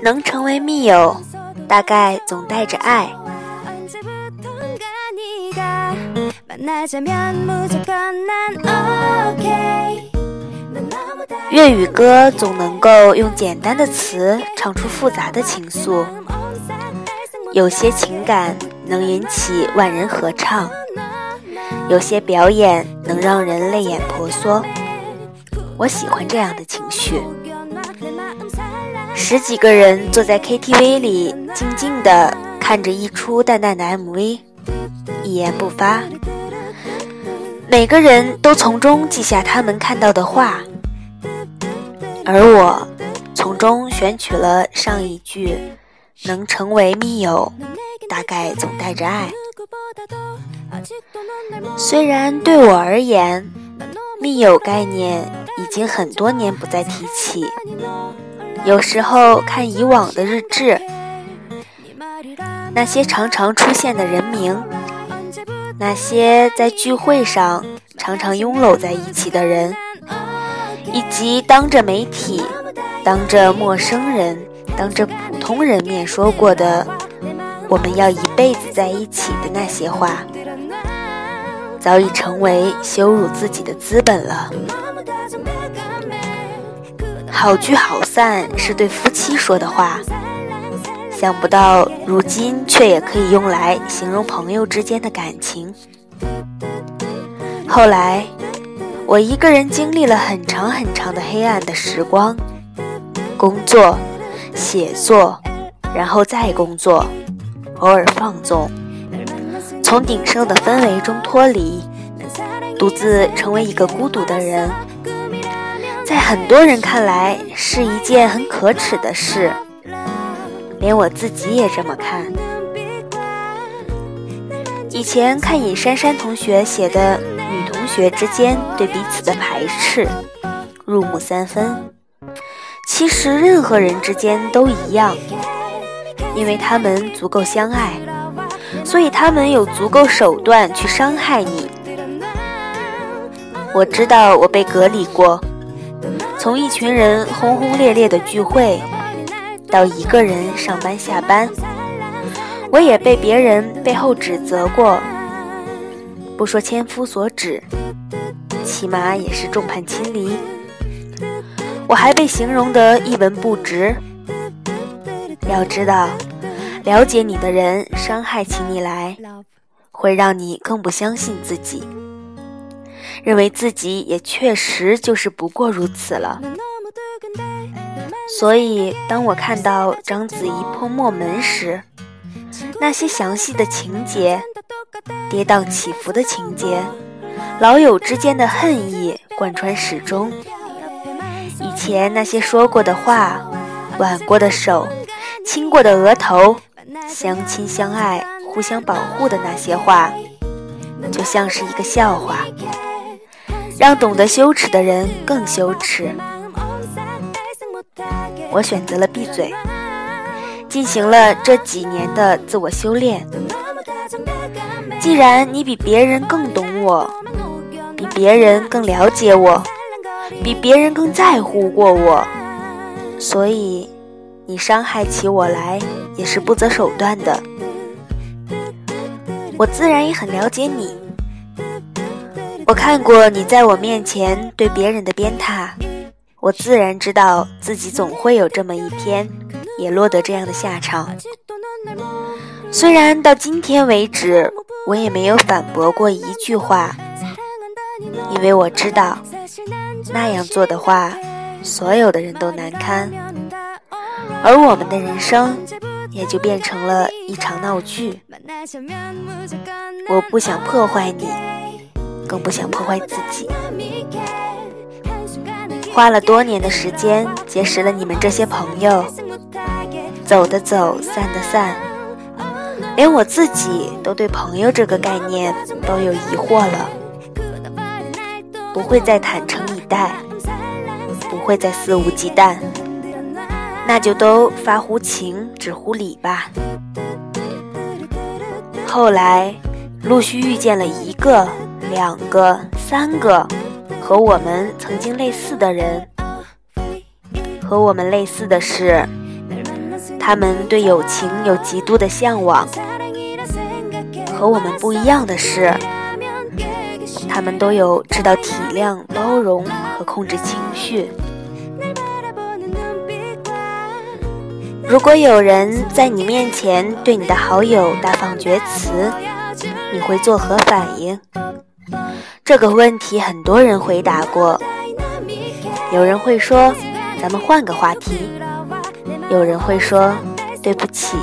能成为密友，大概总带着爱。粤语歌总能够用简单的词唱出复杂的情愫，有些情感能引起万人合唱，有些表演能让人泪眼婆娑。我喜欢这样的情绪。十几个人坐在 KTV 里，静静地看着一出淡淡的 MV，一言不发。每个人都从中记下他们看到的话，而我从中选取了上一句：“能成为密友，大概总带着爱。”虽然对我而言，密友概念已经很多年不再提起。有时候看以往的日志，那些常常出现的人名，那些在聚会上常常拥搂在一起的人，以及当着媒体、当着陌生人、当着普通人面说过的“我们要一辈子在一起”的那些话，早已成为羞辱自己的资本了。好聚好散是对夫妻说的话，想不到如今却也可以用来形容朋友之间的感情。后来，我一个人经历了很长很长的黑暗的时光，工作、写作，然后再工作，偶尔放纵，从鼎盛的氛围中脱离，独自成为一个孤独的人。在很多人看来是一件很可耻的事，连我自己也这么看。以前看尹珊珊同学写的女同学之间对彼此的排斥，入木三分。其实任何人之间都一样，因为他们足够相爱，所以他们有足够手段去伤害你。我知道我被隔离过。从一群人轰轰烈烈的聚会，到一个人上班下班，我也被别人背后指责过。不说千夫所指，起码也是众叛亲离。我还被形容得一文不值。要知道，了解你的人伤害起你来，会让你更不相信自己。认为自己也确实就是不过如此了，所以当我看到章子怡破墨门时，那些详细的情节、跌宕起伏的情节、老友之间的恨意贯穿始终，前那些说过的话、挽过的手、亲过的额头、相亲相爱、互相保护的那些话，就像是一个笑话。让懂得羞耻的人更羞耻。我选择了闭嘴，进行了这几年的自我修炼。既然你比别人更懂我，比别人更了解我，比别人更在乎过我，所以你伤害起我来也是不择手段的。我自然也很了解你。我看过你在我面前对别人的鞭挞，我自然知道自己总会有这么一天，也落得这样的下场。虽然到今天为止，我也没有反驳过一句话，因为我知道那样做的话，所有的人都难堪，而我们的人生也就变成了一场闹剧。我不想破坏你。更不想破坏自己，花了多年的时间结识了你们这些朋友，走的走，散的散，连我自己都对朋友这个概念都有疑惑了，不会再坦诚待，不会再肆无忌惮，那就都发乎情，止乎礼吧。后来，陆续遇见了一个、两个、三个和我们曾经类似的人。和我们类似的是，他们对友情有极度的向往；和我们不一样的是，他们都有知道体谅、包容和控制情绪。如果有人在你面前对你的好友大放厥词，你会作何反应？这个问题很多人回答过。有人会说：“咱们换个话题。”有人会说：“对不起，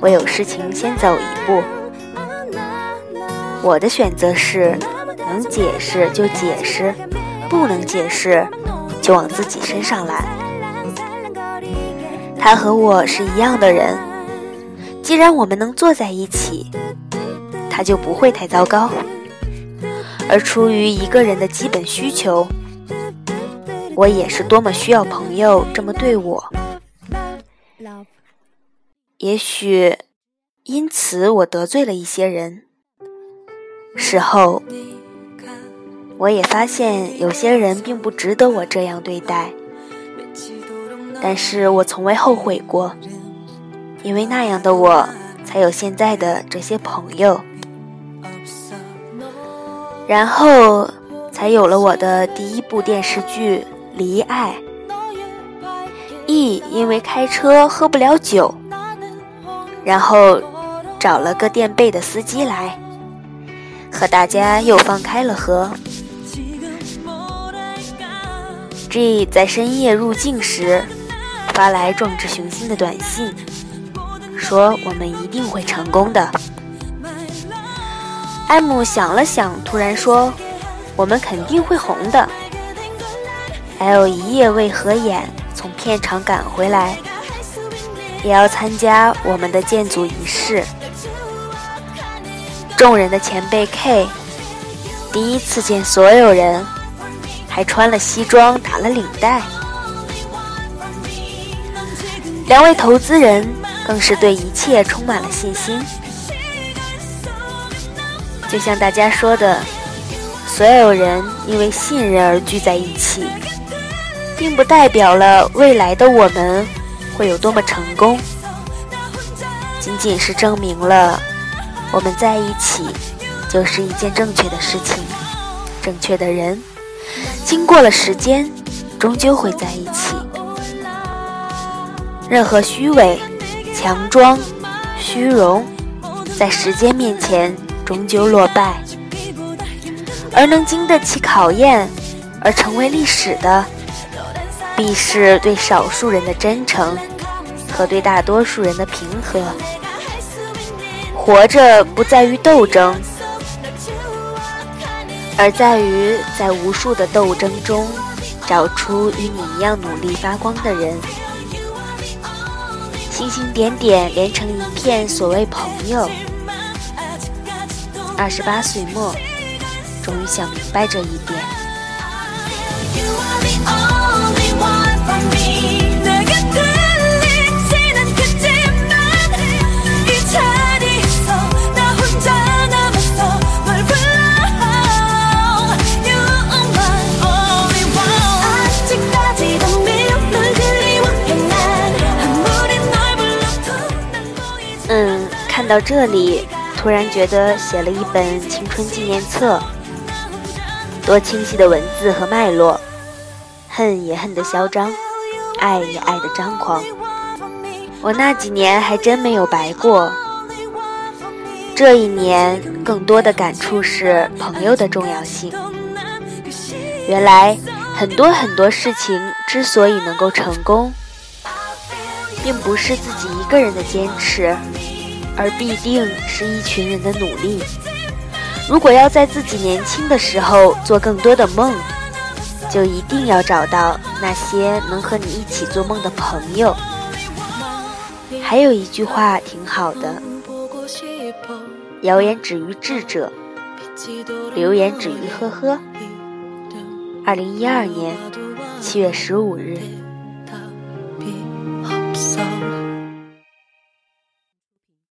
我有事情先走一步。”我的选择是：能解释就解释，不能解释就往自己身上来。他和我是一样的人，既然我们能坐在一起，他就不会太糟糕。而出于一个人的基本需求，我也是多么需要朋友这么对我。也许因此我得罪了一些人。事后，我也发现有些人并不值得我这样对待。但是我从未后悔过，因为那样的我才有现在的这些朋友，然后才有了我的第一部电视剧《离爱》。E 因为开车喝不了酒，然后找了个垫背的司机来，和大家又放开了喝。G 在深夜入境时。发来壮志雄心的短信，说我们一定会成功的。M 想了想，突然说：“我们肯定会红的。”L 一夜未合眼，从片场赶回来，也要参加我们的建组仪式。众人的前辈 K，第一次见所有人，还穿了西装，打了领带。两位投资人更是对一切充满了信心。就像大家说的，所有人因为信任而聚在一起，并不代表了未来的我们会有多么成功，仅仅是证明了我们在一起就是一件正确的事情。正确的人，经过了时间，终究会在一起。任何虚伪、强装、虚荣，在时间面前终究落败；而能经得起考验而成为历史的，必是对少数人的真诚和对大多数人的平和。活着不在于斗争，而在于在无数的斗争中找出与你一样努力发光的人。星星点点连成一片，所谓朋友。二十八岁末，终于想明白这一点。看到这里，突然觉得写了一本青春纪念册，多清晰的文字和脉络，恨也恨得嚣张，爱也爱得张狂。我那几年还真没有白过。这一年，更多的感触是朋友的重要性。原来，很多很多事情之所以能够成功，并不是自己一个人的坚持。而必定是一群人的努力。如果要在自己年轻的时候做更多的梦，就一定要找到那些能和你一起做梦的朋友。还有一句话挺好的：谣言止于智者，流言止于呵呵。二零一二年七月十五日。